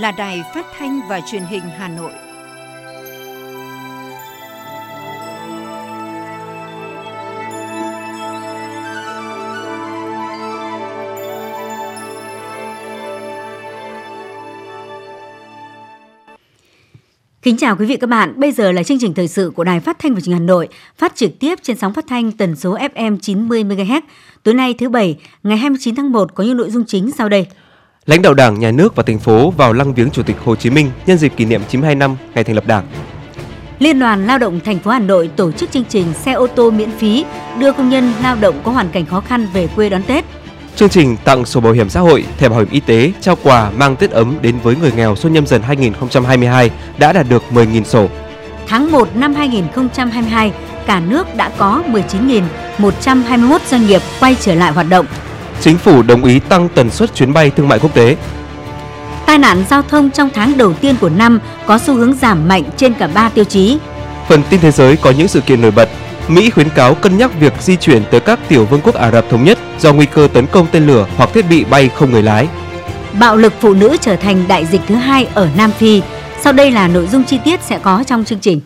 là Đài Phát thanh và Truyền hình Hà Nội. Kính chào quý vị các bạn, bây giờ là chương trình thời sự của Đài Phát thanh và Truyền hình Hà Nội, phát trực tiếp trên sóng phát thanh tần số FM 90 MHz. Tối nay thứ bảy, ngày 29 tháng 1 có những nội dung chính sau đây. Lãnh đạo Đảng, Nhà nước và thành phố vào lăng viếng Chủ tịch Hồ Chí Minh nhân dịp kỷ niệm 92 năm ngày thành lập Đảng. Liên đoàn Lao động thành phố Hà Nội tổ chức chương trình xe ô tô miễn phí đưa công nhân lao động có hoàn cảnh khó khăn về quê đón Tết. Chương trình tặng sổ bảo hiểm xã hội, thẻ bảo hiểm y tế, trao quà mang Tết ấm đến với người nghèo xuân nhâm dần 2022 đã đạt được 10.000 sổ. Tháng 1 năm 2022, cả nước đã có 19.121 doanh nghiệp quay trở lại hoạt động. Chính phủ đồng ý tăng tần suất chuyến bay thương mại quốc tế. Tai nạn giao thông trong tháng đầu tiên của năm có xu hướng giảm mạnh trên cả 3 tiêu chí. Phần tin thế giới có những sự kiện nổi bật. Mỹ khuyến cáo cân nhắc việc di chuyển tới các tiểu vương quốc Ả Rập Thống Nhất do nguy cơ tấn công tên lửa hoặc thiết bị bay không người lái. Bạo lực phụ nữ trở thành đại dịch thứ hai ở Nam Phi. Sau đây là nội dung chi tiết sẽ có trong chương trình.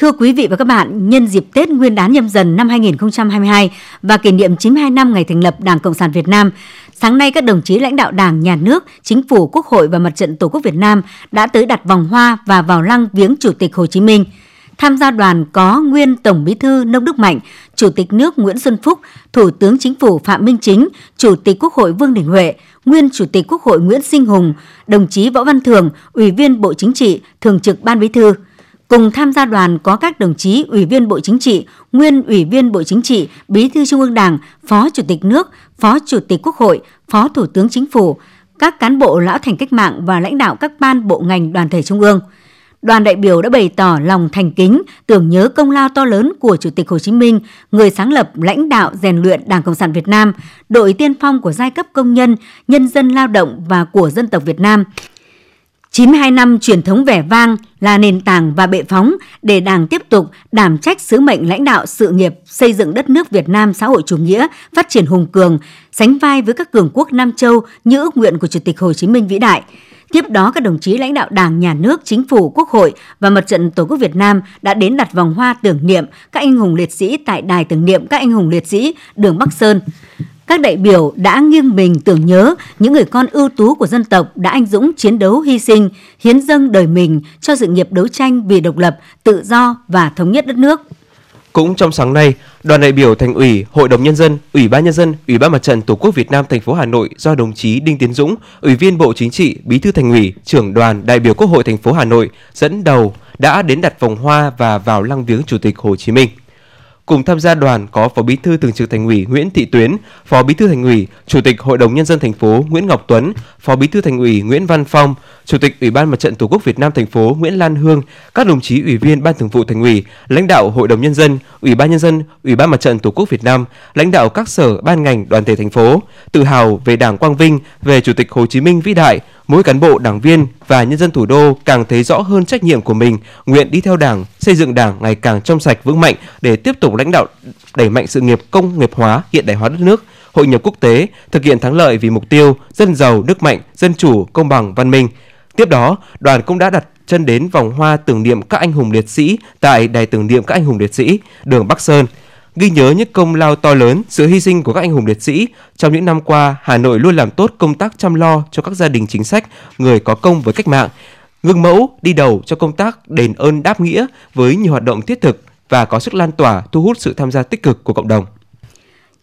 Thưa quý vị và các bạn, nhân dịp Tết Nguyên đán nhâm dần năm 2022 và kỷ niệm 92 năm ngày thành lập Đảng Cộng sản Việt Nam, sáng nay các đồng chí lãnh đạo Đảng, Nhà nước, Chính phủ, Quốc hội và Mặt trận Tổ quốc Việt Nam đã tới đặt vòng hoa và vào lăng viếng Chủ tịch Hồ Chí Minh. Tham gia đoàn có nguyên Tổng Bí thư Nông Đức Mạnh, Chủ tịch nước Nguyễn Xuân Phúc, Thủ tướng Chính phủ Phạm Minh Chính, Chủ tịch Quốc hội Vương Đình Huệ, nguyên Chủ tịch Quốc hội Nguyễn Sinh Hùng, đồng chí Võ Văn Thường, Ủy viên Bộ Chính trị, Thường trực Ban Bí thư. Cùng tham gia đoàn có các đồng chí Ủy viên Bộ Chính trị, nguyên Ủy viên Bộ Chính trị, Bí thư Trung ương Đảng, Phó Chủ tịch nước, Phó Chủ tịch Quốc hội, Phó Thủ tướng Chính phủ, các cán bộ lão thành cách mạng và lãnh đạo các ban bộ ngành đoàn thể trung ương. Đoàn đại biểu đã bày tỏ lòng thành kính, tưởng nhớ công lao to lớn của Chủ tịch Hồ Chí Minh, người sáng lập, lãnh đạo, rèn luyện Đảng Cộng sản Việt Nam, đội tiên phong của giai cấp công nhân, nhân dân lao động và của dân tộc Việt Nam. 92 năm truyền thống vẻ vang là nền tảng và bệ phóng để Đảng tiếp tục đảm trách sứ mệnh lãnh đạo sự nghiệp xây dựng đất nước Việt Nam xã hội chủ nghĩa, phát triển hùng cường, sánh vai với các cường quốc Nam Châu như ước nguyện của Chủ tịch Hồ Chí Minh vĩ đại. Tiếp đó, các đồng chí lãnh đạo Đảng, Nhà nước, Chính phủ, Quốc hội và Mặt trận Tổ quốc Việt Nam đã đến đặt vòng hoa tưởng niệm các anh hùng liệt sĩ tại đài tưởng niệm các anh hùng liệt sĩ đường Bắc Sơn. Các đại biểu đã nghiêng mình tưởng nhớ những người con ưu tú của dân tộc đã anh dũng chiến đấu hy sinh, hiến dâng đời mình cho sự nghiệp đấu tranh vì độc lập, tự do và thống nhất đất nước. Cũng trong sáng nay, đoàn đại biểu Thành ủy, Hội đồng nhân dân, Ủy ban nhân dân, Ủy ban Mặt trận Tổ quốc Việt Nam thành phố Hà Nội do đồng chí Đinh Tiến Dũng, Ủy viên Bộ Chính trị, Bí thư Thành ủy, trưởng đoàn đại biểu Quốc hội thành phố Hà Nội dẫn đầu đã đến đặt vòng hoa và vào lăng viếng Chủ tịch Hồ Chí Minh. Cùng tham gia đoàn có Phó Bí thư Thường trực Thành ủy Nguyễn Thị Tuyến, Phó Bí thư Thành ủy, Chủ tịch Hội đồng nhân dân thành phố Nguyễn Ngọc Tuấn, Phó Bí thư Thành ủy Nguyễn Văn Phong, Chủ tịch Ủy ban Mặt trận Tổ quốc Việt Nam thành phố Nguyễn Lan Hương, các đồng chí ủy viên Ban Thường vụ Thành ủy, lãnh đạo Hội đồng nhân dân, Ủy ban nhân dân, Ủy ban Mặt trận Tổ quốc Việt Nam, lãnh đạo các sở ban ngành đoàn thể thành phố, tự hào về Đảng Quang Vinh, về Chủ tịch Hồ Chí Minh vĩ đại, mỗi cán bộ, đảng viên và nhân dân thủ đô càng thấy rõ hơn trách nhiệm của mình, nguyện đi theo Đảng, xây dựng Đảng ngày càng trong sạch vững mạnh để tiếp tục lãnh đạo đẩy mạnh sự nghiệp công nghiệp hóa, hiện đại hóa đất nước, hội nhập quốc tế, thực hiện thắng lợi vì mục tiêu dân giàu, nước mạnh, dân chủ, công bằng, văn minh. Tiếp đó, đoàn cũng đã đặt chân đến vòng hoa tưởng niệm các anh hùng liệt sĩ tại đài tưởng niệm các anh hùng liệt sĩ, đường Bắc Sơn ghi nhớ những công lao to lớn, sự hy sinh của các anh hùng liệt sĩ. Trong những năm qua, Hà Nội luôn làm tốt công tác chăm lo cho các gia đình chính sách, người có công với cách mạng, gương mẫu đi đầu cho công tác đền ơn đáp nghĩa với nhiều hoạt động thiết thực và có sức lan tỏa thu hút sự tham gia tích cực của cộng đồng.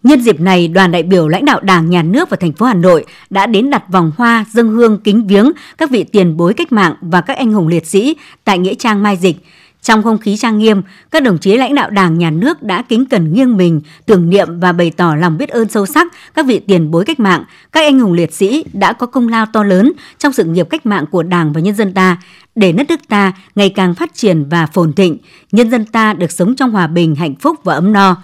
Nhân dịp này, đoàn đại biểu lãnh đạo Đảng, Nhà nước và thành phố Hà Nội đã đến đặt vòng hoa dân hương kính viếng các vị tiền bối cách mạng và các anh hùng liệt sĩ tại nghĩa trang Mai Dịch. Trong không khí trang nghiêm, các đồng chí lãnh đạo Đảng, Nhà nước đã kính cẩn nghiêng mình, tưởng niệm và bày tỏ lòng biết ơn sâu sắc các vị tiền bối cách mạng, các anh hùng liệt sĩ đã có công lao to lớn trong sự nghiệp cách mạng của Đảng và nhân dân ta, để đất nước ta ngày càng phát triển và phồn thịnh, nhân dân ta được sống trong hòa bình, hạnh phúc và ấm no.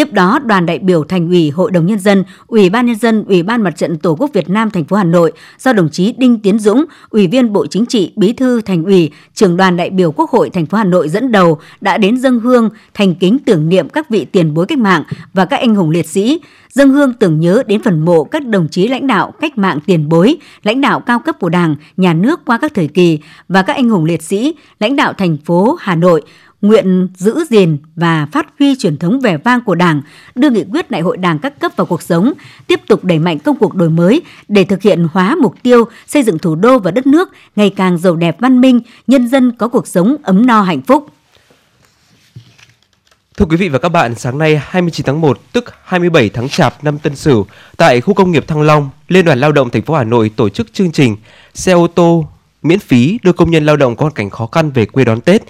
Tiếp đó, đoàn đại biểu Thành ủy, Hội đồng nhân dân, Ủy ban nhân dân, Ủy ban Mặt trận Tổ quốc Việt Nam thành phố Hà Nội do đồng chí Đinh Tiến Dũng, Ủy viên Bộ Chính trị, Bí thư Thành ủy, trưởng đoàn đại biểu Quốc hội thành phố Hà Nội dẫn đầu đã đến dân hương thành kính tưởng niệm các vị tiền bối cách mạng và các anh hùng liệt sĩ, dân hương tưởng nhớ đến phần mộ các đồng chí lãnh đạo cách mạng tiền bối, lãnh đạo cao cấp của Đảng, nhà nước qua các thời kỳ và các anh hùng liệt sĩ, lãnh đạo thành phố Hà Nội nguyện giữ gìn và phát huy truyền thống vẻ vang của Đảng, đưa nghị quyết đại hội Đảng các cấp vào cuộc sống, tiếp tục đẩy mạnh công cuộc đổi mới để thực hiện hóa mục tiêu xây dựng thủ đô và đất nước ngày càng giàu đẹp văn minh, nhân dân có cuộc sống ấm no hạnh phúc. Thưa quý vị và các bạn, sáng nay 29 tháng 1 tức 27 tháng Chạp năm Tân Sửu, tại khu công nghiệp Thăng Long, Liên đoàn Lao động thành phố Hà Nội tổ chức chương trình xe ô tô miễn phí đưa công nhân lao động có hoàn cảnh khó khăn về quê đón Tết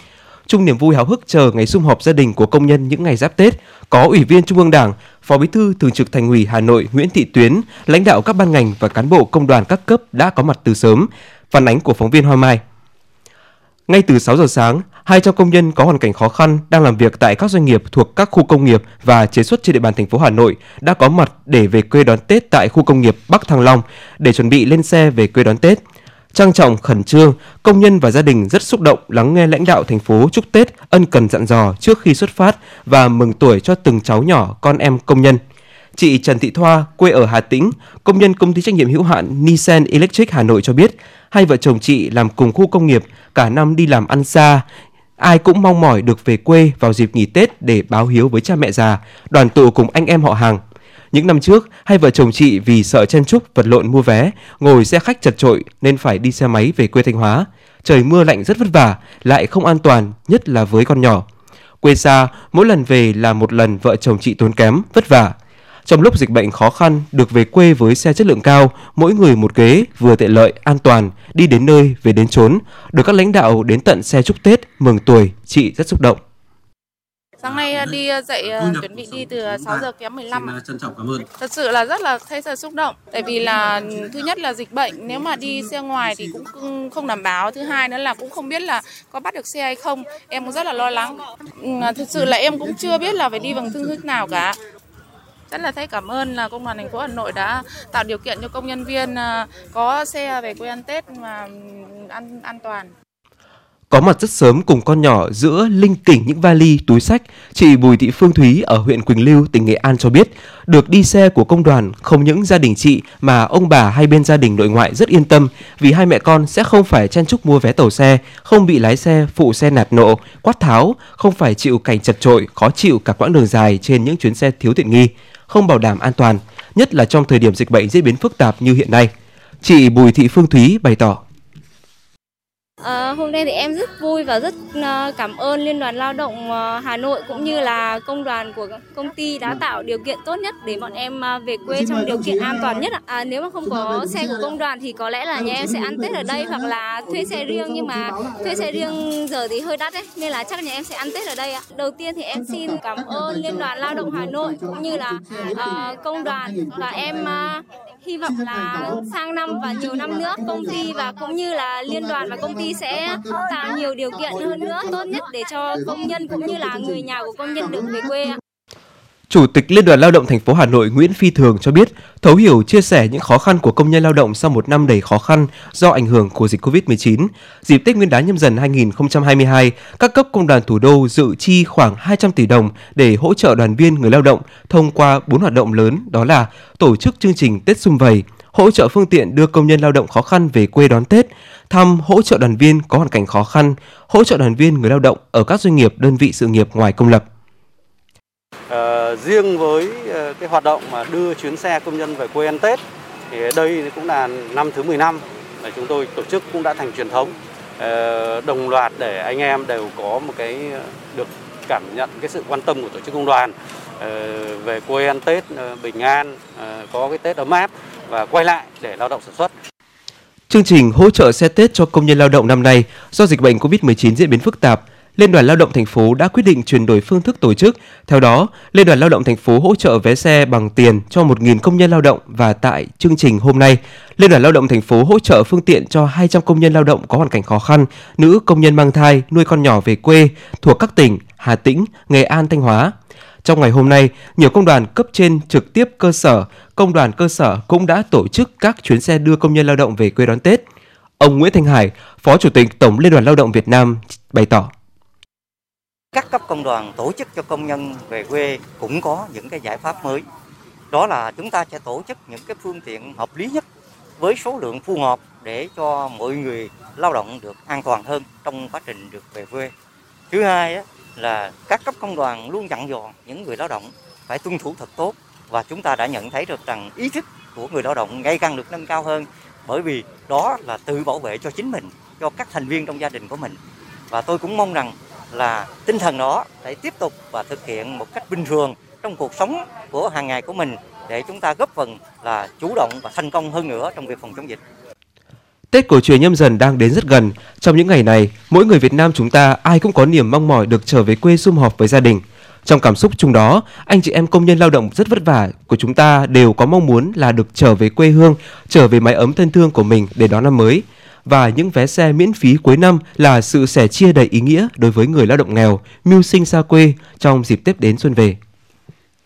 chung niềm vui háo hức chờ ngày sum họp gia đình của công nhân những ngày giáp Tết, có Ủy viên Trung ương Đảng, Phó Bí thư Thường trực Thành ủy Hà Nội Nguyễn Thị Tuyến, lãnh đạo các ban ngành và cán bộ công đoàn các cấp đã có mặt từ sớm. Phản ánh của phóng viên Hoa Mai. Ngay từ 6 giờ sáng, 200 công nhân có hoàn cảnh khó khăn đang làm việc tại các doanh nghiệp thuộc các khu công nghiệp và chế xuất trên địa bàn thành phố Hà Nội đã có mặt để về quê đón Tết tại khu công nghiệp Bắc Thăng Long để chuẩn bị lên xe về quê đón Tết trang trọng khẩn trương, công nhân và gia đình rất xúc động lắng nghe lãnh đạo thành phố chúc Tết, ân cần dặn dò trước khi xuất phát và mừng tuổi cho từng cháu nhỏ con em công nhân. Chị Trần Thị Thoa, quê ở Hà Tĩnh, công nhân công ty trách nhiệm hữu hạn Nissan Electric Hà Nội cho biết, hai vợ chồng chị làm cùng khu công nghiệp, cả năm đi làm ăn xa, ai cũng mong mỏi được về quê vào dịp nghỉ Tết để báo hiếu với cha mẹ già, đoàn tụ cùng anh em họ hàng. Những năm trước, hai vợ chồng chị vì sợ chen chúc vật lộn mua vé, ngồi xe khách chật trội nên phải đi xe máy về quê Thanh Hóa. Trời mưa lạnh rất vất vả, lại không an toàn, nhất là với con nhỏ. Quê xa, mỗi lần về là một lần vợ chồng chị tốn kém, vất vả. Trong lúc dịch bệnh khó khăn, được về quê với xe chất lượng cao, mỗi người một ghế, vừa tiện lợi, an toàn, đi đến nơi, về đến chốn, được các lãnh đạo đến tận xe chúc Tết, mừng tuổi, chị rất xúc động. Sáng nay à, đi à, dậy à, chuẩn bị đi từ 6 giờ kém 15. Xin trân trọng cảm ơn. Thật sự là rất là thấy rất xúc động. Tại vì là thứ nhất là dịch bệnh, nếu mà đi xe ngoài thì cũng không đảm bảo. Thứ hai nữa là cũng không biết là có bắt được xe hay không. Em cũng rất là lo lắng. Ừ, thật sự là em cũng chưa biết là phải đi bằng phương thức nào cả rất là thấy cảm ơn là công đoàn thành phố Hà Nội đã tạo điều kiện cho công nhân viên có xe về quê ăn Tết mà an an toàn. Có mặt rất sớm cùng con nhỏ giữa linh kỉnh những vali, túi sách, chị Bùi Thị Phương Thúy ở huyện Quỳnh Lưu, tỉnh Nghệ An cho biết, được đi xe của công đoàn không những gia đình chị mà ông bà hay bên gia đình nội ngoại rất yên tâm vì hai mẹ con sẽ không phải chen chúc mua vé tàu xe, không bị lái xe phụ xe nạt nộ, quát tháo, không phải chịu cảnh chật trội, khó chịu cả quãng đường dài trên những chuyến xe thiếu tiện nghi, không bảo đảm an toàn, nhất là trong thời điểm dịch bệnh diễn biến phức tạp như hiện nay. Chị Bùi Thị Phương Thúy bày tỏ. À, hôm nay thì em rất vui và rất uh, cảm ơn Liên đoàn Lao động uh, Hà Nội cũng như là công đoàn của công ty đã tạo điều kiện tốt nhất để bọn em về quê trong điều kiện an toàn nhất. À, nếu mà không có xe của công đoàn thì có lẽ là nhà em sẽ ăn Tết ở đây hoặc là thuê xe riêng nhưng mà thuê xe riêng giờ thì hơi đắt đấy nên là chắc nhà em sẽ ăn Tết ở đây ạ. Đầu tiên thì em xin cảm ơn Liên đoàn Lao động Hà Nội cũng như là uh, công đoàn và em uh, hy vọng là sang năm và nhiều năm nữa công ty và cũng như là liên đoàn và công ty sẽ tạo nhiều điều kiện hơn nữa tốt nhất để cho công nhân cũng như là người nhà của công nhân được về quê ạ. Chủ tịch Liên đoàn Lao động thành phố Hà Nội Nguyễn Phi Thường cho biết, thấu hiểu chia sẻ những khó khăn của công nhân lao động sau một năm đầy khó khăn do ảnh hưởng của dịch Covid-19. Dịp Tết Nguyên đán nhâm dần 2022, các cấp công đoàn thủ đô dự chi khoảng 200 tỷ đồng để hỗ trợ đoàn viên người lao động thông qua bốn hoạt động lớn đó là tổ chức chương trình Tết xung vầy, hỗ trợ phương tiện đưa công nhân lao động khó khăn về quê đón Tết, thăm hỗ trợ đoàn viên có hoàn cảnh khó khăn, hỗ trợ đoàn viên người lao động ở các doanh nghiệp đơn vị sự nghiệp ngoài công lập. À, riêng với ờ, cái hoạt động mà đưa chuyến xe công nhân về quê ăn Tết thì đây cũng là năm thứ 15 mà chúng tôi tổ chức cũng đã thành truyền thống ờ, đồng loạt để anh em đều có một cái được cảm nhận cái sự quan tâm của tổ chức công đoàn về quê ăn Tết bình an có cái Tết ấm áp và quay lại để lao động sản xuất. Chương trình hỗ trợ xe Tết cho công nhân lao động năm nay do dịch bệnh COVID-19 diễn biến phức tạp Liên đoàn Lao động thành phố đã quyết định chuyển đổi phương thức tổ chức. Theo đó, Liên đoàn Lao động thành phố hỗ trợ vé xe bằng tiền cho 1.000 công nhân lao động và tại chương trình hôm nay, Liên đoàn Lao động thành phố hỗ trợ phương tiện cho 200 công nhân lao động có hoàn cảnh khó khăn, nữ công nhân mang thai, nuôi con nhỏ về quê thuộc các tỉnh Hà Tĩnh, Nghệ An, Thanh Hóa. Trong ngày hôm nay, nhiều công đoàn cấp trên trực tiếp cơ sở, công đoàn cơ sở cũng đã tổ chức các chuyến xe đưa công nhân lao động về quê đón Tết. Ông Nguyễn Thanh Hải, Phó Chủ tịch Tổng Liên đoàn Lao động Việt Nam bày tỏ. Các cấp công đoàn tổ chức cho công nhân về quê cũng có những cái giải pháp mới. Đó là chúng ta sẽ tổ chức những cái phương tiện hợp lý nhất với số lượng phù hợp để cho mọi người lao động được an toàn hơn trong quá trình được về quê. Thứ hai là các cấp công đoàn luôn dặn dò những người lao động phải tuân thủ thật tốt và chúng ta đã nhận thấy được rằng ý thức của người lao động ngày càng được nâng cao hơn bởi vì đó là tự bảo vệ cho chính mình, cho các thành viên trong gia đình của mình. Và tôi cũng mong rằng là tinh thần đó để tiếp tục và thực hiện một cách bình thường trong cuộc sống của hàng ngày của mình để chúng ta góp phần là chủ động và thành công hơn nữa trong việc phòng chống dịch. Tết cổ truyền nhâm dần đang đến rất gần. Trong những ngày này, mỗi người Việt Nam chúng ta ai cũng có niềm mong mỏi được trở về quê sum họp với gia đình. Trong cảm xúc chung đó, anh chị em công nhân lao động rất vất vả của chúng ta đều có mong muốn là được trở về quê hương, trở về mái ấm thân thương của mình để đón năm mới. Và những vé xe miễn phí cuối năm là sự sẻ chia đầy ý nghĩa đối với người lao động nghèo, mưu sinh xa quê trong dịp Tết đến xuân về.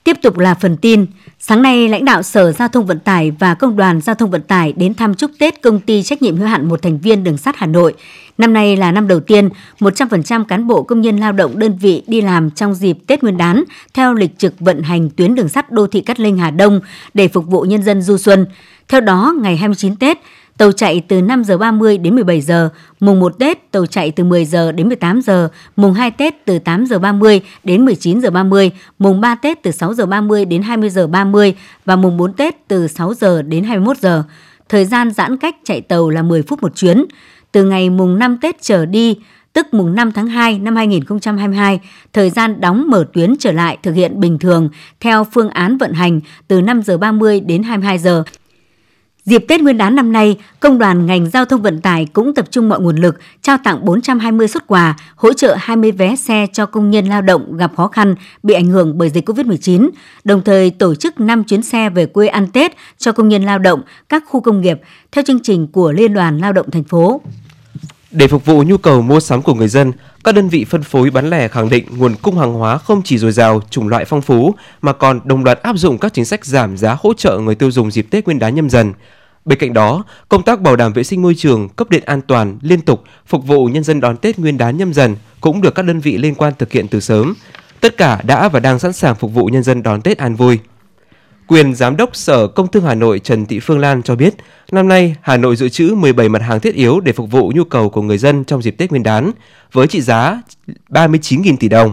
Tiếp tục là phần tin. Sáng nay, lãnh đạo Sở Giao thông Vận tải và Công đoàn Giao thông Vận tải đến thăm chúc Tết công ty trách nhiệm hữu hạn một thành viên đường sắt Hà Nội. Năm nay là năm đầu tiên 100% cán bộ công nhân lao động đơn vị đi làm trong dịp Tết Nguyên đán theo lịch trực vận hành tuyến đường sắt đô thị Cát Linh Hà Đông để phục vụ nhân dân du xuân. Theo đó, ngày 29 Tết, Tàu chạy từ 5 giờ 30 đến 17 giờ, mùng 1 Tết tàu chạy từ 10 giờ đến 18 giờ, mùng 2 Tết từ 8 giờ 30 đến 19 giờ 30, mùng 3 Tết từ 6 giờ 30 đến 20 giờ 30 và mùng 4 Tết từ 6 giờ đến 21 giờ. Thời gian giãn cách chạy tàu là 10 phút một chuyến. Từ ngày mùng 5 Tết trở đi, tức mùng 5 tháng 2 năm 2022, thời gian đóng mở tuyến trở lại thực hiện bình thường theo phương án vận hành từ 5 giờ 30 đến 22 giờ. Dịp Tết Nguyên đán năm nay, Công đoàn ngành giao thông vận tải cũng tập trung mọi nguồn lực trao tặng 420 xuất quà, hỗ trợ 20 vé xe cho công nhân lao động gặp khó khăn bị ảnh hưởng bởi dịch COVID-19, đồng thời tổ chức 5 chuyến xe về quê ăn Tết cho công nhân lao động các khu công nghiệp theo chương trình của Liên đoàn Lao động thành phố. Để phục vụ nhu cầu mua sắm của người dân, các đơn vị phân phối bán lẻ khẳng định nguồn cung hàng hóa không chỉ dồi dào, chủng loại phong phú mà còn đồng loạt áp dụng các chính sách giảm giá hỗ trợ người tiêu dùng dịp Tết Nguyên đán nhâm dần. Bên cạnh đó, công tác bảo đảm vệ sinh môi trường, cấp điện an toàn liên tục phục vụ nhân dân đón Tết Nguyên đán nhâm dần cũng được các đơn vị liên quan thực hiện từ sớm. Tất cả đã và đang sẵn sàng phục vụ nhân dân đón Tết an vui. Quyền Giám đốc Sở Công Thương Hà Nội Trần Thị Phương Lan cho biết, năm nay Hà Nội dự trữ 17 mặt hàng thiết yếu để phục vụ nhu cầu của người dân trong dịp Tết Nguyên đán, với trị giá 39.000 tỷ đồng.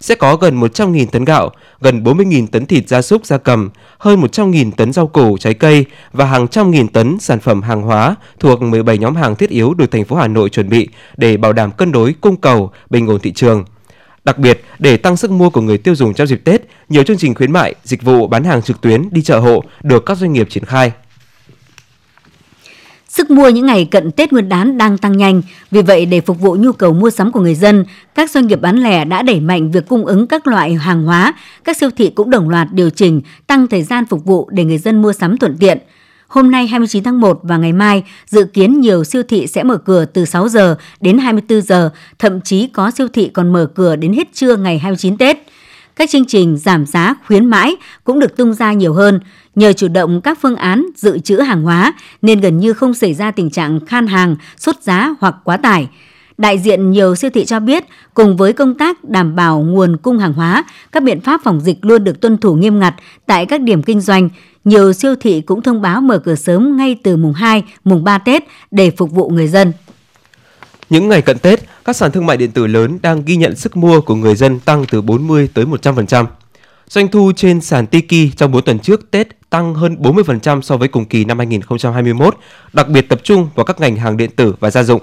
Sẽ có gần 100.000 tấn gạo, gần 40.000 tấn thịt gia súc gia cầm, hơn 100.000 tấn rau củ, trái cây và hàng trăm nghìn tấn sản phẩm hàng hóa thuộc 17 nhóm hàng thiết yếu được thành phố Hà Nội chuẩn bị để bảo đảm cân đối cung cầu, bình ổn thị trường. Đặc biệt, để tăng sức mua của người tiêu dùng trong dịp Tết, nhiều chương trình khuyến mại, dịch vụ bán hàng trực tuyến đi chợ hộ được các doanh nghiệp triển khai. Sức mua những ngày cận Tết Nguyên đán đang tăng nhanh, vì vậy để phục vụ nhu cầu mua sắm của người dân, các doanh nghiệp bán lẻ đã đẩy mạnh việc cung ứng các loại hàng hóa, các siêu thị cũng đồng loạt điều chỉnh tăng thời gian phục vụ để người dân mua sắm thuận tiện. Hôm nay 29 tháng 1 và ngày mai, dự kiến nhiều siêu thị sẽ mở cửa từ 6 giờ đến 24 giờ, thậm chí có siêu thị còn mở cửa đến hết trưa ngày 29 Tết. Các chương trình giảm giá khuyến mãi cũng được tung ra nhiều hơn. Nhờ chủ động các phương án dự trữ hàng hóa nên gần như không xảy ra tình trạng khan hàng, sốt giá hoặc quá tải. Đại diện nhiều siêu thị cho biết, cùng với công tác đảm bảo nguồn cung hàng hóa, các biện pháp phòng dịch luôn được tuân thủ nghiêm ngặt tại các điểm kinh doanh. Nhiều siêu thị cũng thông báo mở cửa sớm ngay từ mùng 2, mùng 3 Tết để phục vụ người dân. Những ngày cận Tết, các sàn thương mại điện tử lớn đang ghi nhận sức mua của người dân tăng từ 40 tới 100%. Doanh thu trên sàn Tiki trong 4 tuần trước Tết tăng hơn 40% so với cùng kỳ năm 2021, đặc biệt tập trung vào các ngành hàng điện tử và gia dụng.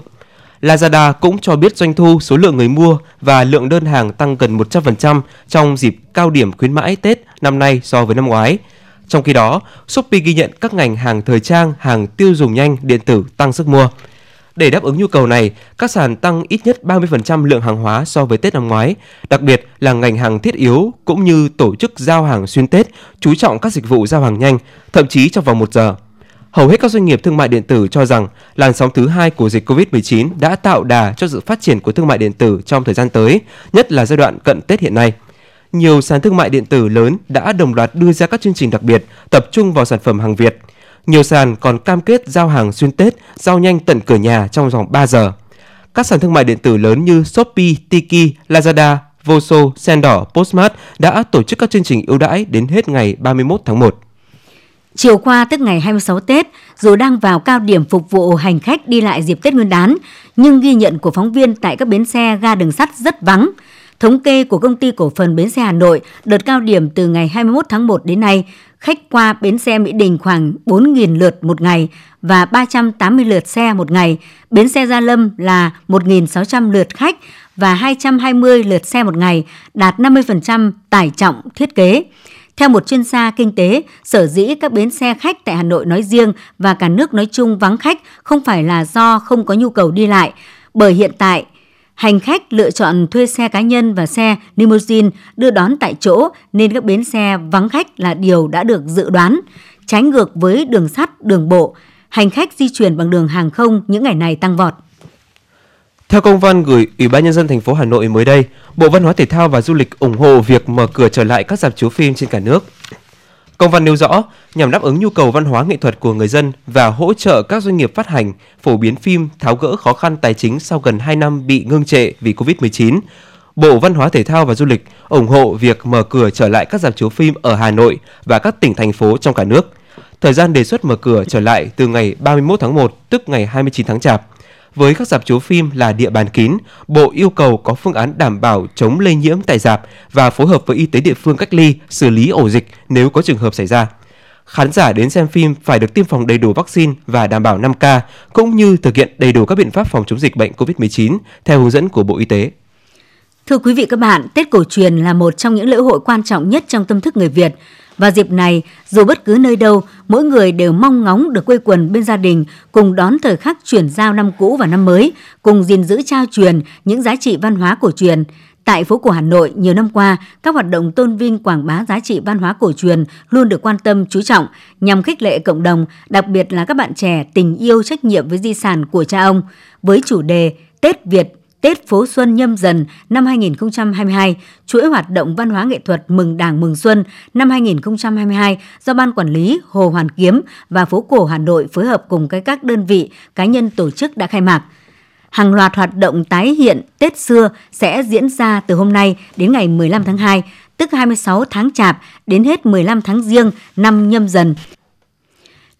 Lazada cũng cho biết doanh thu, số lượng người mua và lượng đơn hàng tăng gần 100% trong dịp cao điểm khuyến mãi Tết năm nay so với năm ngoái. Trong khi đó, Shopee ghi nhận các ngành hàng thời trang, hàng tiêu dùng nhanh, điện tử tăng sức mua. Để đáp ứng nhu cầu này, các sàn tăng ít nhất 30% lượng hàng hóa so với Tết năm ngoái, đặc biệt là ngành hàng thiết yếu cũng như tổ chức giao hàng xuyên Tết, chú trọng các dịch vụ giao hàng nhanh, thậm chí trong vòng 1 giờ. Hầu hết các doanh nghiệp thương mại điện tử cho rằng làn sóng thứ hai của dịch Covid-19 đã tạo đà cho sự phát triển của thương mại điện tử trong thời gian tới, nhất là giai đoạn cận Tết hiện nay nhiều sàn thương mại điện tử lớn đã đồng loạt đưa ra các chương trình đặc biệt tập trung vào sản phẩm hàng Việt. Nhiều sàn còn cam kết giao hàng xuyên Tết, giao nhanh tận cửa nhà trong vòng 3 giờ. Các sàn thương mại điện tử lớn như Shopee, Tiki, Lazada, Voso, Sendor, Postmart đã tổ chức các chương trình ưu đãi đến hết ngày 31 tháng 1. Chiều qua tức ngày 26 Tết, dù đang vào cao điểm phục vụ hành khách đi lại dịp Tết Nguyên đán, nhưng ghi nhận của phóng viên tại các bến xe ga đường sắt rất vắng. Thống kê của công ty cổ phần bến xe Hà Nội, đợt cao điểm từ ngày 21 tháng 1 đến nay, khách qua bến xe Mỹ Đình khoảng 4.000 lượt một ngày và 380 lượt xe một ngày. Bến xe Gia Lâm là 1.600 lượt khách và 220 lượt xe một ngày, đạt 50% tải trọng thiết kế. Theo một chuyên gia kinh tế, sở dĩ các bến xe khách tại Hà Nội nói riêng và cả nước nói chung vắng khách không phải là do không có nhu cầu đi lại, bởi hiện tại hành khách lựa chọn thuê xe cá nhân và xe limousine đưa đón tại chỗ nên các bến xe vắng khách là điều đã được dự đoán. Trái ngược với đường sắt, đường bộ, hành khách di chuyển bằng đường hàng không những ngày này tăng vọt. Theo công văn gửi Ủy ban nhân dân thành phố Hà Nội mới đây, Bộ Văn hóa Thể thao và Du lịch ủng hộ việc mở cửa trở lại các rạp chiếu phim trên cả nước. Công văn nêu rõ, nhằm đáp ứng nhu cầu văn hóa nghệ thuật của người dân và hỗ trợ các doanh nghiệp phát hành, phổ biến phim, tháo gỡ khó khăn tài chính sau gần 2 năm bị ngưng trệ vì Covid-19, Bộ Văn hóa Thể thao và Du lịch ủng hộ việc mở cửa trở lại các dạp chiếu phim ở Hà Nội và các tỉnh thành phố trong cả nước. Thời gian đề xuất mở cửa trở lại từ ngày 31 tháng 1 tức ngày 29 tháng Chạp với các dạp chiếu phim là địa bàn kín, Bộ yêu cầu có phương án đảm bảo chống lây nhiễm tại dạp và phối hợp với y tế địa phương cách ly, xử lý ổ dịch nếu có trường hợp xảy ra. Khán giả đến xem phim phải được tiêm phòng đầy đủ vaccine và đảm bảo 5K, cũng như thực hiện đầy đủ các biện pháp phòng chống dịch bệnh COVID-19 theo hướng dẫn của Bộ Y tế. Thưa quý vị các bạn, Tết cổ truyền là một trong những lễ hội quan trọng nhất trong tâm thức người Việt. Và dịp này, dù bất cứ nơi đâu, mỗi người đều mong ngóng được quây quần bên gia đình, cùng đón thời khắc chuyển giao năm cũ và năm mới, cùng gìn giữ trao truyền những giá trị văn hóa cổ truyền. Tại phố cổ Hà Nội, nhiều năm qua, các hoạt động tôn vinh quảng bá giá trị văn hóa cổ truyền luôn được quan tâm chú trọng nhằm khích lệ cộng đồng, đặc biệt là các bạn trẻ tình yêu trách nhiệm với di sản của cha ông. Với chủ đề Tết Việt Tết Phố Xuân nhâm dần năm 2022, chuỗi hoạt động văn hóa nghệ thuật Mừng Đảng Mừng Xuân năm 2022 do Ban Quản lý Hồ Hoàn Kiếm và Phố Cổ Hà Nội phối hợp cùng với các đơn vị, cá nhân tổ chức đã khai mạc. Hàng loạt hoạt động tái hiện Tết xưa sẽ diễn ra từ hôm nay đến ngày 15 tháng 2, tức 26 tháng Chạp đến hết 15 tháng Giêng năm nhâm dần.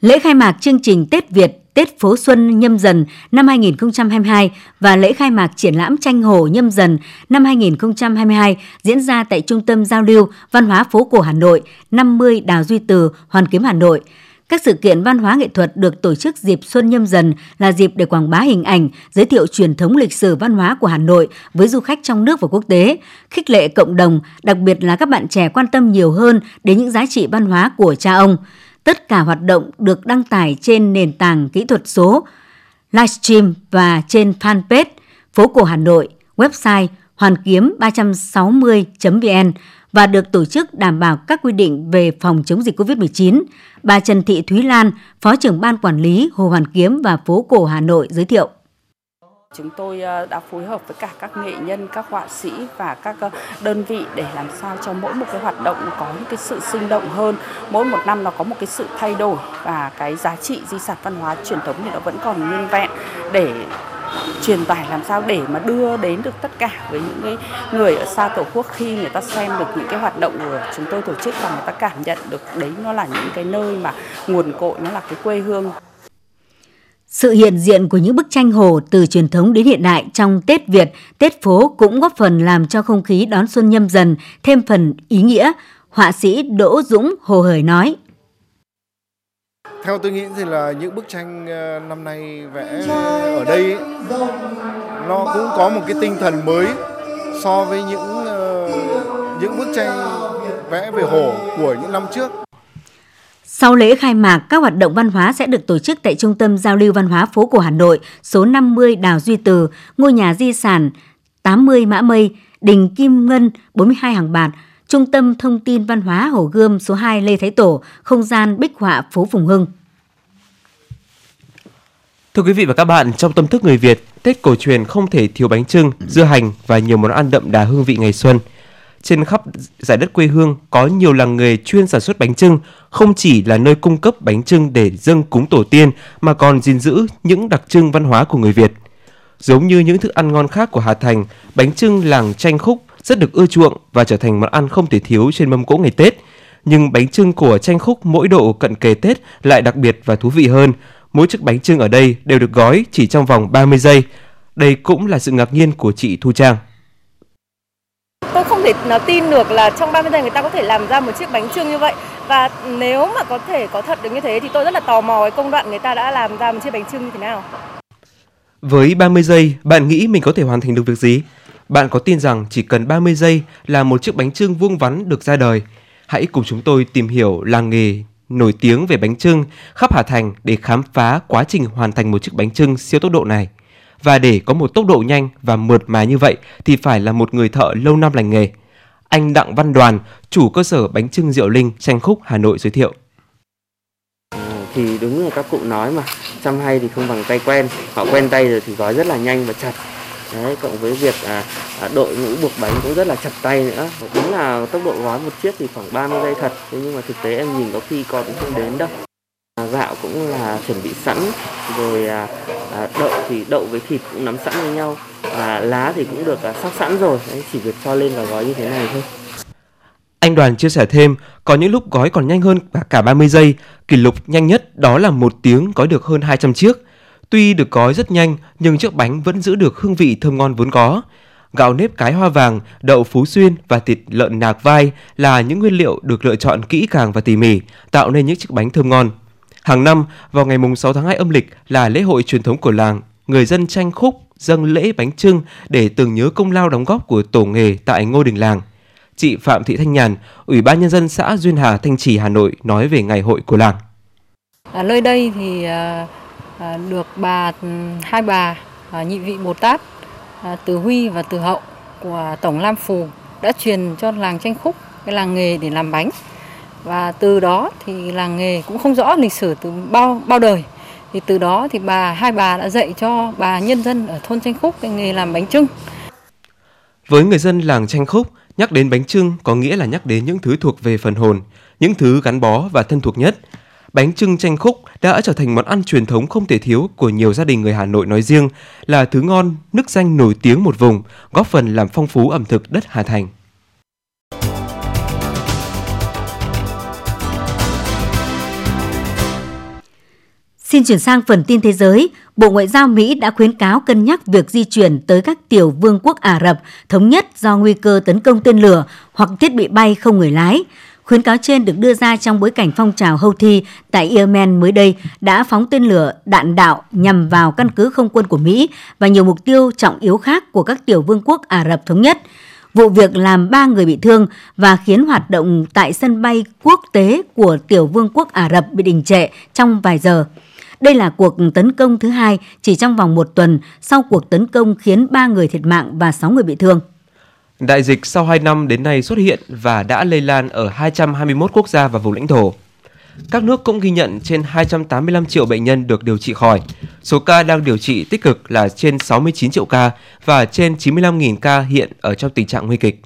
Lễ khai mạc chương trình Tết Việt Tết Phố Xuân nhâm dần năm 2022 và lễ khai mạc triển lãm tranh hồ nhâm dần năm 2022 diễn ra tại Trung tâm Giao lưu Văn hóa phố cổ Hà Nội, 50 Đào Duy Từ, Hoàn Kiếm Hà Nội. Các sự kiện văn hóa nghệ thuật được tổ chức dịp Xuân Nhâm Dần là dịp để quảng bá hình ảnh, giới thiệu truyền thống lịch sử văn hóa của Hà Nội với du khách trong nước và quốc tế, khích lệ cộng đồng, đặc biệt là các bạn trẻ quan tâm nhiều hơn đến những giá trị văn hóa của cha ông. Tất cả hoạt động được đăng tải trên nền tảng kỹ thuật số, livestream và trên fanpage Phố Cổ Hà Nội, website hoàn kiếm 360.vn và được tổ chức đảm bảo các quy định về phòng chống dịch COVID-19. Bà Trần Thị Thúy Lan, Phó trưởng Ban Quản lý Hồ Hoàn Kiếm và Phố Cổ Hà Nội giới thiệu. Chúng tôi ờ, đã phối hợp với cả các nghệ nhân, các họa sĩ và các ờ, đơn vị để làm sao cho mỗi một cái hoạt động có những cái sự sinh động hơn. Mỗi một năm nó có một cái sự thay đổi và cái giá trị di sản văn hóa truyền thống thì nó vẫn còn nguyên vẹn để truyền tải làm sao để mà đưa đến được tất cả với những cái người ở xa tổ quốc khi người ta xem được những cái hoạt động của chúng tôi tổ chức và người ta cảm nhận được đấy nó là những cái nơi mà nguồn cội nó là cái quê hương sự hiện diện của những bức tranh hồ từ truyền thống đến hiện đại trong Tết Việt, Tết phố cũng góp phần làm cho không khí đón xuân nhâm dần thêm phần ý nghĩa. Họa sĩ Đỗ Dũng hồ hởi nói. Theo tôi nghĩ thì là những bức tranh ờ, năm nay vẽ ở đây ấy, nó cũng có một cái tinh thần mới so với những uh, những bức tranh vẽ về hồ của những năm trước. Sau lễ khai mạc, các hoạt động văn hóa sẽ được tổ chức tại Trung tâm Giao lưu Văn hóa phố cổ Hà Nội, số 50 Đào Duy Từ, ngôi nhà di sản 80 Mã Mây, Đình Kim Ngân 42 Hàng Bạc, Trung tâm Thông tin Văn hóa Hồ Gươm số 2 Lê Thái Tổ, không gian bích họa phố Phùng Hưng. Thưa quý vị và các bạn, trong tâm thức người Việt, Tết cổ truyền không thể thiếu bánh trưng, dưa hành và nhiều món ăn đậm đà hương vị ngày xuân – trên khắp giải đất quê hương có nhiều làng nghề chuyên sản xuất bánh trưng, không chỉ là nơi cung cấp bánh trưng để dâng cúng tổ tiên mà còn gìn giữ những đặc trưng văn hóa của người Việt. Giống như những thức ăn ngon khác của Hà Thành, bánh trưng làng Tranh Khúc rất được ưa chuộng và trở thành món ăn không thể thiếu trên mâm cỗ ngày Tết. Nhưng bánh trưng của Tranh Khúc mỗi độ cận kề Tết lại đặc biệt và thú vị hơn. Mỗi chiếc bánh trưng ở đây đều được gói chỉ trong vòng 30 giây. Đây cũng là sự ngạc nhiên của chị Thu Trang. Tôi không thể nó tin được là trong 30 giây người ta có thể làm ra một chiếc bánh trưng như vậy và nếu mà có thể có thật được như thế thì tôi rất là tò mò cái công đoạn người ta đã làm ra một chiếc bánh trưng như thế nào. Với 30 giây, bạn nghĩ mình có thể hoàn thành được việc gì? Bạn có tin rằng chỉ cần 30 giây là một chiếc bánh trưng vuông vắn được ra đời? Hãy cùng chúng tôi tìm hiểu làng nghề nổi tiếng về bánh trưng khắp Hà Thành để khám phá quá trình hoàn thành một chiếc bánh trưng siêu tốc độ này. Và để có một tốc độ nhanh và mượt mà như vậy thì phải là một người thợ lâu năm lành nghề. Anh Đặng Văn Đoàn, chủ cơ sở bánh trưng Diệu Linh, Tranh Khúc, Hà Nội giới thiệu. Thì đúng là các cụ nói mà, chăm hay thì không bằng tay quen. Họ quen tay rồi thì gói rất là nhanh và chặt. Đấy, cộng với việc à, à, đội ngũ buộc bánh cũng rất là chặt tay nữa. Đúng là tốc độ gói một chiếc thì khoảng 30 giây thật, thế nhưng mà thực tế em nhìn có khi còn cũng không đến đâu. À, gạo cũng là chuẩn bị sẵn, rồi à, à, đậu thì đậu với thịt cũng nắm sẵn với nhau và lá thì cũng được à, sắp sẵn rồi, Đấy, chỉ việc cho lên và gói như thế này thôi. Anh Đoàn chia sẻ thêm, có những lúc gói còn nhanh hơn cả 30 giây, kỷ lục nhanh nhất đó là một tiếng gói được hơn 200 chiếc. Tuy được gói rất nhanh nhưng chiếc bánh vẫn giữ được hương vị thơm ngon vốn có. Gạo nếp cái hoa vàng, đậu phú xuyên và thịt lợn nạc vai là những nguyên liệu được lựa chọn kỹ càng và tỉ mỉ, tạo nên những chiếc bánh thơm ngon. Hàng năm, vào ngày mùng 6 tháng 2 âm lịch là lễ hội truyền thống của làng, người dân tranh khúc dâng lễ bánh trưng để tưởng nhớ công lao đóng góp của tổ nghề tại ngôi đình làng. Chị Phạm Thị Thanh Nhàn, Ủy ban nhân dân xã Duyên Hà, Thanh Trì, Hà Nội nói về ngày hội của làng. À, nơi đây thì à, à được bà ừ, hai bà à, nhị vị Bồ Tát à, Từ Huy và Từ Hậu của Tổng Lam Phù đã truyền cho làng tranh khúc cái làng nghề để làm bánh và từ đó thì làng nghề cũng không rõ lịch sử từ bao bao đời. Thì từ đó thì bà hai bà đã dạy cho bà nhân dân ở thôn tranh khúc cái nghề làm bánh trưng với người dân làng tranh khúc nhắc đến bánh trưng có nghĩa là nhắc đến những thứ thuộc về phần hồn những thứ gắn bó và thân thuộc nhất. Bánh trưng tranh khúc đã trở thành món ăn truyền thống không thể thiếu của nhiều gia đình người Hà Nội nói riêng, là thứ ngon, nước danh nổi tiếng một vùng, góp phần làm phong phú ẩm thực đất Hà Thành. Xin chuyển sang phần tin thế giới. Bộ Ngoại giao Mỹ đã khuyến cáo cân nhắc việc di chuyển tới các tiểu vương quốc Ả Rập, thống nhất do nguy cơ tấn công tên lửa hoặc thiết bị bay không người lái. Khuyến cáo trên được đưa ra trong bối cảnh phong trào Houthi tại Yemen mới đây đã phóng tên lửa, đạn đạo nhằm vào căn cứ không quân của Mỹ và nhiều mục tiêu trọng yếu khác của các tiểu vương quốc Ả Rập thống nhất. Vụ việc làm 3 người bị thương và khiến hoạt động tại sân bay quốc tế của tiểu vương quốc Ả Rập bị đình trệ trong vài giờ. Đây là cuộc tấn công thứ hai chỉ trong vòng một tuần sau cuộc tấn công khiến 3 người thiệt mạng và 6 người bị thương. Đại dịch sau 2 năm đến nay xuất hiện và đã lây lan ở 221 quốc gia và vùng lãnh thổ. Các nước cũng ghi nhận trên 285 triệu bệnh nhân được điều trị khỏi. Số ca đang điều trị tích cực là trên 69 triệu ca và trên 95.000 ca hiện ở trong tình trạng nguy kịch.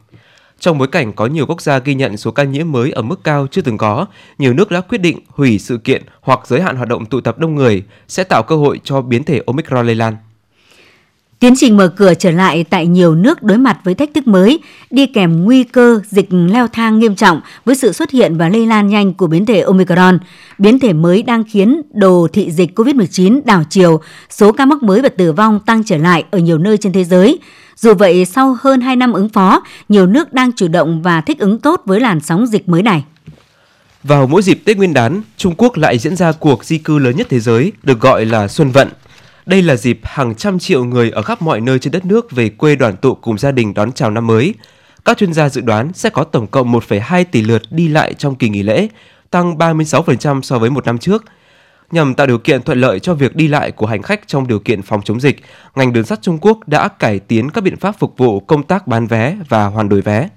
Trong bối cảnh có nhiều quốc gia ghi nhận số ca nhiễm mới ở mức cao chưa từng có, nhiều nước đã quyết định hủy sự kiện hoặc giới hạn hoạt động tụ tập đông người sẽ tạo cơ hội cho biến thể Omicron lây lan. Tiến trình mở cửa trở lại tại nhiều nước đối mặt với thách thức mới, đi kèm nguy cơ dịch leo thang nghiêm trọng với sự xuất hiện và lây lan nhanh của biến thể Omicron. Biến thể mới đang khiến đồ thị dịch COVID-19 đảo chiều, số ca mắc mới và tử vong tăng trở lại ở nhiều nơi trên thế giới. Dù vậy, sau hơn 2 năm ứng phó, nhiều nước đang chủ động và thích ứng tốt với làn sóng dịch mới này. Vào mỗi dịp Tết Nguyên đán, Trung Quốc lại diễn ra cuộc di cư lớn nhất thế giới, được gọi là Xuân Vận. Đây là dịp hàng trăm triệu người ở khắp mọi nơi trên đất nước về quê đoàn tụ cùng gia đình đón chào năm mới. Các chuyên gia dự đoán sẽ có tổng cộng 1,2 tỷ lượt đi lại trong kỳ nghỉ lễ, tăng 36% so với một năm trước – Nhằm tạo điều kiện thuận lợi cho việc đi lại của hành khách trong điều kiện phòng chống dịch, ngành đường sắt Trung Quốc đã cải tiến các biện pháp phục vụ công tác bán vé và hoàn đổi vé.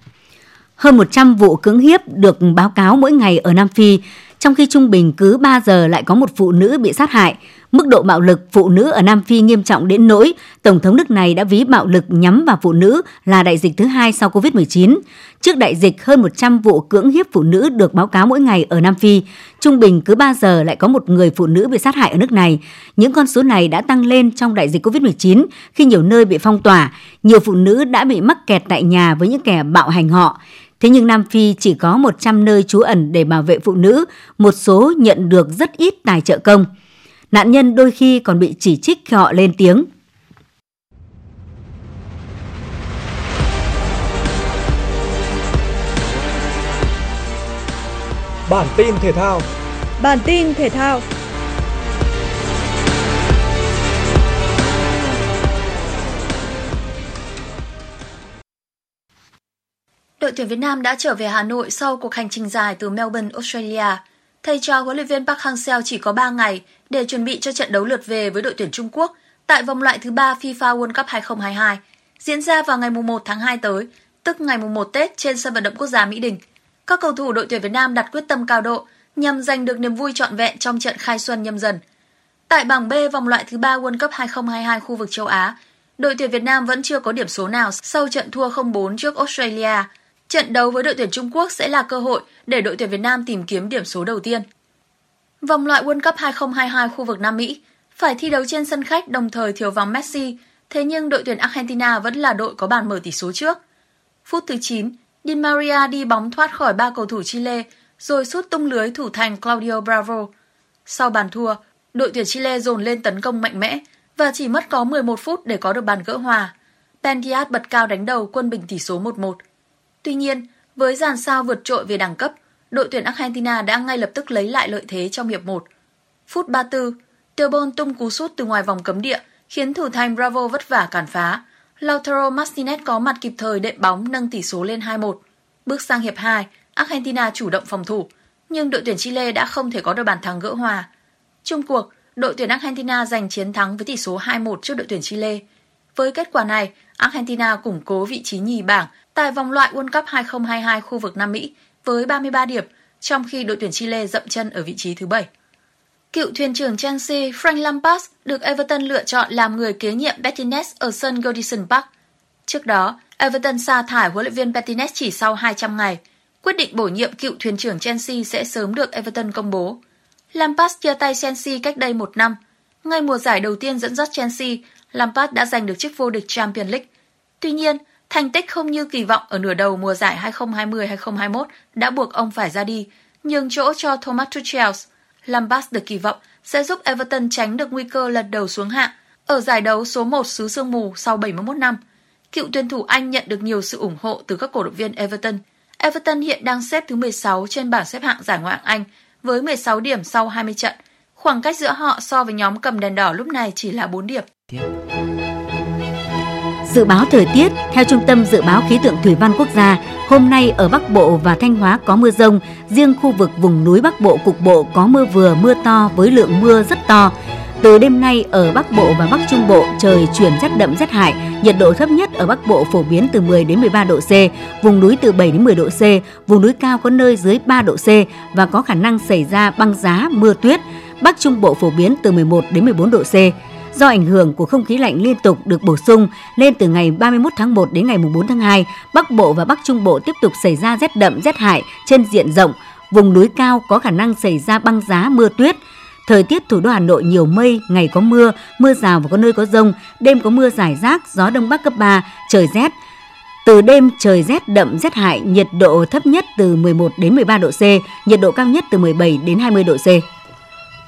Hơn 100 vụ cưỡng hiếp được báo cáo mỗi ngày ở Nam Phi trong khi trung bình cứ 3 giờ lại có một phụ nữ bị sát hại. Mức độ bạo lực phụ nữ ở Nam Phi nghiêm trọng đến nỗi Tổng thống nước này đã ví bạo lực nhắm vào phụ nữ là đại dịch thứ hai sau COVID-19. Trước đại dịch, hơn 100 vụ cưỡng hiếp phụ nữ được báo cáo mỗi ngày ở Nam Phi. Trung bình cứ 3 giờ lại có một người phụ nữ bị sát hại ở nước này. Những con số này đã tăng lên trong đại dịch COVID-19 khi nhiều nơi bị phong tỏa. Nhiều phụ nữ đã bị mắc kẹt tại nhà với những kẻ bạo hành họ. Thế nhưng Nam Phi chỉ có 100 nơi trú ẩn để bảo vệ phụ nữ, một số nhận được rất ít tài trợ công. Nạn nhân đôi khi còn bị chỉ trích khi họ lên tiếng. Bản tin thể thao Bản tin thể thao Đội tuyển Việt Nam đã trở về Hà Nội sau cuộc hành trình dài từ Melbourne, Australia. Thầy trò huấn luyện viên Park Hang-seo chỉ có 3 ngày để chuẩn bị cho trận đấu lượt về với đội tuyển Trung Quốc tại vòng loại thứ 3 FIFA World Cup 2022 diễn ra vào ngày 1 tháng 2 tới, tức ngày 1 Tết trên sân vận động quốc gia Mỹ Đình. Các cầu thủ đội tuyển Việt Nam đặt quyết tâm cao độ nhằm giành được niềm vui trọn vẹn trong trận khai xuân nhâm dần. Tại bảng B vòng loại thứ 3 World Cup 2022 khu vực châu Á, đội tuyển Việt Nam vẫn chưa có điểm số nào sau trận thua 0-4 trước Australia. Trận đấu với đội tuyển Trung Quốc sẽ là cơ hội để đội tuyển Việt Nam tìm kiếm điểm số đầu tiên. Vòng loại World Cup 2022 khu vực Nam Mỹ phải thi đấu trên sân khách đồng thời thiếu vắng Messi, thế nhưng đội tuyển Argentina vẫn là đội có bàn mở tỷ số trước. Phút thứ 9, Di Maria đi bóng thoát khỏi ba cầu thủ Chile rồi sút tung lưới thủ thành Claudio Bravo. Sau bàn thua, đội tuyển Chile dồn lên tấn công mạnh mẽ và chỉ mất có 11 phút để có được bàn gỡ hòa. Pendiat bật cao đánh đầu quân bình tỷ số 1-1. Tuy nhiên, với dàn sao vượt trội về đẳng cấp, đội tuyển Argentina đã ngay lập tức lấy lại lợi thế trong hiệp 1. Phút 34, Teobon tung cú sút từ ngoài vòng cấm địa, khiến thủ thành Bravo vất vả cản phá. Lautaro Martinez có mặt kịp thời đệm bóng nâng tỷ số lên 2-1. Bước sang hiệp 2, Argentina chủ động phòng thủ, nhưng đội tuyển Chile đã không thể có được bàn thắng gỡ hòa. Chung cuộc, đội tuyển Argentina giành chiến thắng với tỷ số 2-1 trước đội tuyển Chile. Với kết quả này, Argentina củng cố vị trí nhì bảng tại vòng loại World Cup 2022 khu vực Nam Mỹ với 33 điểm, trong khi đội tuyển Chile dậm chân ở vị trí thứ 7. Cựu thuyền trưởng Chelsea Frank Lampard được Everton lựa chọn làm người kế nhiệm Bettines ở sân Goodison Park. Trước đó, Everton sa thải huấn luyện viên Bettines chỉ sau 200 ngày. Quyết định bổ nhiệm cựu thuyền trưởng Chelsea sẽ sớm được Everton công bố. Lampard chia tay Chelsea cách đây một năm. Ngay mùa giải đầu tiên dẫn dắt Chelsea, Lampard đã giành được chức vô địch Champions League. Tuy nhiên, thành tích không như kỳ vọng ở nửa đầu mùa giải 2020-2021 đã buộc ông phải ra đi, nhường chỗ cho Thomas Tuchel. Lampard được kỳ vọng sẽ giúp Everton tránh được nguy cơ lật đầu xuống hạng ở giải đấu số 1 xứ sương mù sau 71 năm. Cựu tuyển thủ Anh nhận được nhiều sự ủng hộ từ các cổ động viên Everton. Everton hiện đang xếp thứ 16 trên bảng xếp hạng giải Ngoại hạng Anh với 16 điểm sau 20 trận. Khoảng cách giữa họ so với nhóm cầm đèn đỏ lúc này chỉ là 4 điểm. Dự báo thời tiết theo Trung tâm Dự báo Khí tượng Thủy văn Quốc gia, hôm nay ở Bắc Bộ và Thanh Hóa có mưa rông, riêng khu vực vùng núi Bắc Bộ cục bộ có mưa vừa mưa to với lượng mưa rất to. Từ đêm nay ở Bắc Bộ và Bắc Trung Bộ trời chuyển rét đậm rét hại, nhiệt độ thấp nhất ở Bắc Bộ phổ biến từ 10 đến 13 độ C, vùng núi từ 7 đến 10 độ C, vùng núi cao có nơi dưới 3 độ C và có khả năng xảy ra băng giá, mưa tuyết. Bắc Trung Bộ phổ biến từ 11 đến 14 độ C. Do ảnh hưởng của không khí lạnh liên tục được bổ sung nên từ ngày 31 tháng 1 đến ngày 4 tháng 2, Bắc Bộ và Bắc Trung Bộ tiếp tục xảy ra rét đậm rét hại trên diện rộng. Vùng núi cao có khả năng xảy ra băng giá mưa tuyết. Thời tiết thủ đô Hà Nội nhiều mây, ngày có mưa, mưa rào và có nơi có rông, đêm có mưa rải rác, gió đông bắc cấp 3, trời rét. Từ đêm trời rét đậm rét hại, nhiệt độ thấp nhất từ 11 đến 13 độ C, nhiệt độ cao nhất từ 17 đến 20 độ C.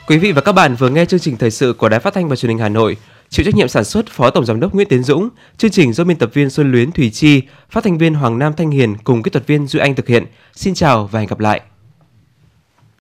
Quý vị và các bạn vừa nghe chương trình thời sự của Đài Phát thanh và Truyền hình Hà Nội. Chịu trách nhiệm sản xuất Phó Tổng giám đốc Nguyễn Tiến Dũng, chương trình do biên tập viên Xuân Luyến Thủy Chi, phát thanh viên Hoàng Nam Thanh Hiền cùng kỹ thuật viên Duy Anh thực hiện. Xin chào và hẹn gặp lại.